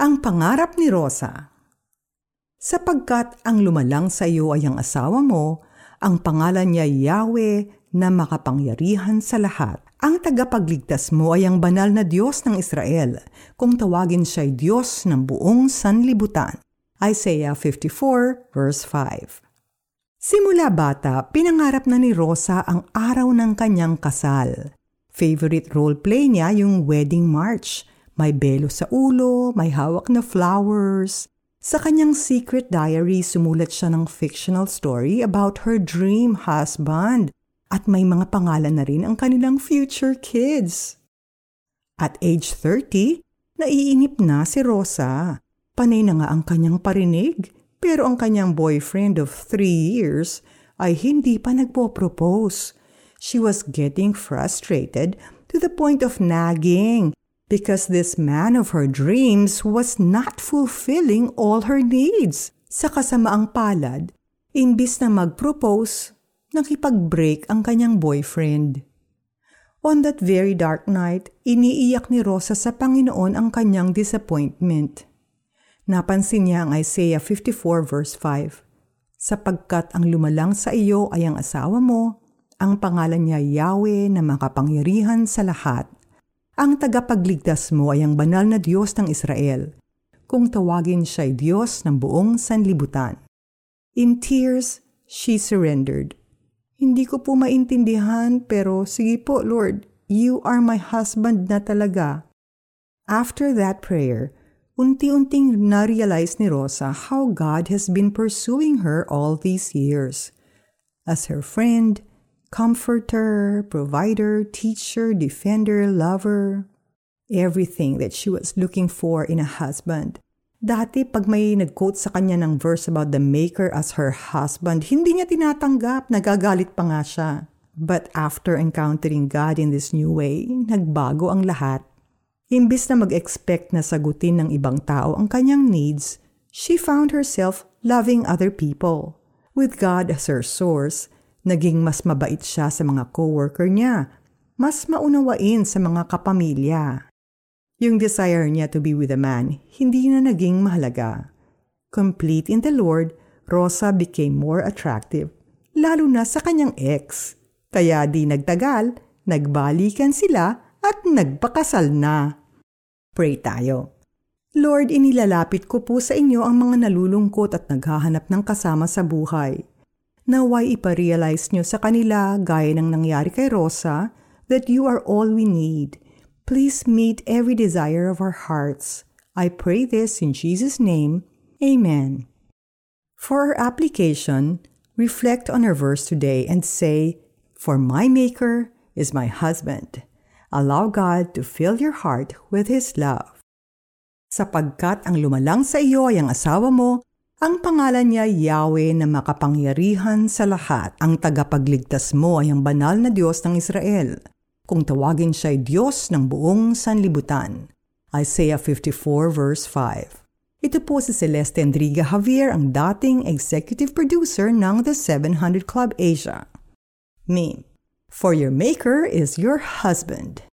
Ang pangarap ni Rosa Sapagkat ang lumalang sa iyo ay ang asawa mo, ang pangalan niya Yahweh na makapangyarihan sa lahat. Ang tagapagligtas mo ay ang banal na Diyos ng Israel, kung tawagin siya'y Diyos ng buong sanlibutan. Isaiah 54 verse 5 Simula bata, pinangarap na ni Rosa ang araw ng kanyang kasal. Favorite role play niya yung wedding march. May belo sa ulo, may hawak na flowers. Sa kanyang secret diary, sumulat siya ng fictional story about her dream husband at may mga pangalan na rin ang kanilang future kids. At age 30, naiinip na si Rosa. Panay na nga ang kanyang parinig pero ang kanyang boyfriend of three years ay hindi pa nagpo-propose. She was getting frustrated to the point of nagging because this man of her dreams was not fulfilling all her needs. Sa kasamaang palad, imbis na mag-propose, nakipag-break ang kanyang boyfriend. On that very dark night, iniiyak ni Rosa sa Panginoon ang kanyang disappointment. Napansin niya ang Isaiah 54 verse 5. Sapagkat ang lumalang sa iyo ay ang asawa mo, ang pangalan niya Yahweh na makapangyarihan sa lahat. Ang tagapagligtas mo ay ang banal na Diyos ng Israel, kung tawagin siya ay Diyos ng buong sanlibutan. In tears, she surrendered. Hindi ko po maintindihan pero sige po Lord, you are my husband na talaga. After that prayer, unti-unting na-realize ni Rosa how God has been pursuing her all these years. As her friend, comforter, provider, teacher, defender, lover, everything that she was looking for in a husband. Dati pag may nag-quote sa kanya ng verse about the maker as her husband, hindi niya tinatanggap, nagagalit pa nga siya. But after encountering God in this new way, nagbago ang lahat. Imbis na mag-expect na sagutin ng ibang tao ang kanyang needs, she found herself loving other people. With God as her source, naging mas mabait siya sa mga co-worker niya, mas maunawain sa mga kapamilya. Yung desire niya to be with a man, hindi na naging mahalaga. Complete in the Lord, Rosa became more attractive, lalo na sa kanyang ex. Kaya di nagtagal, nagbalikan sila at nagpakasal na. Pray tayo. Lord, inilalapit ko po sa inyo ang mga nalulungkot at naghahanap ng kasama sa buhay. Naway iparealize nyo sa kanila, gaya ng nangyari kay Rosa, that you are all we need. Please meet every desire of our hearts. I pray this in Jesus' name. Amen. For our application, reflect on our verse today and say, For my Maker is my husband. Allow God to fill your heart with His love. Sapagkat ang lumalang sa iyo ay ang asawa mo, ang pangalan niya Yahweh na makapangyarihan sa lahat. Ang tagapagligtas mo ay ang banal na Diyos ng Israel. Kung tawagin siya ay Diyos ng buong sanlibutan. Isaiah 54 verse 5 Ito po si Celeste Enriga Javier, ang dating executive producer ng The 700 Club Asia. Meme. For your maker is your husband.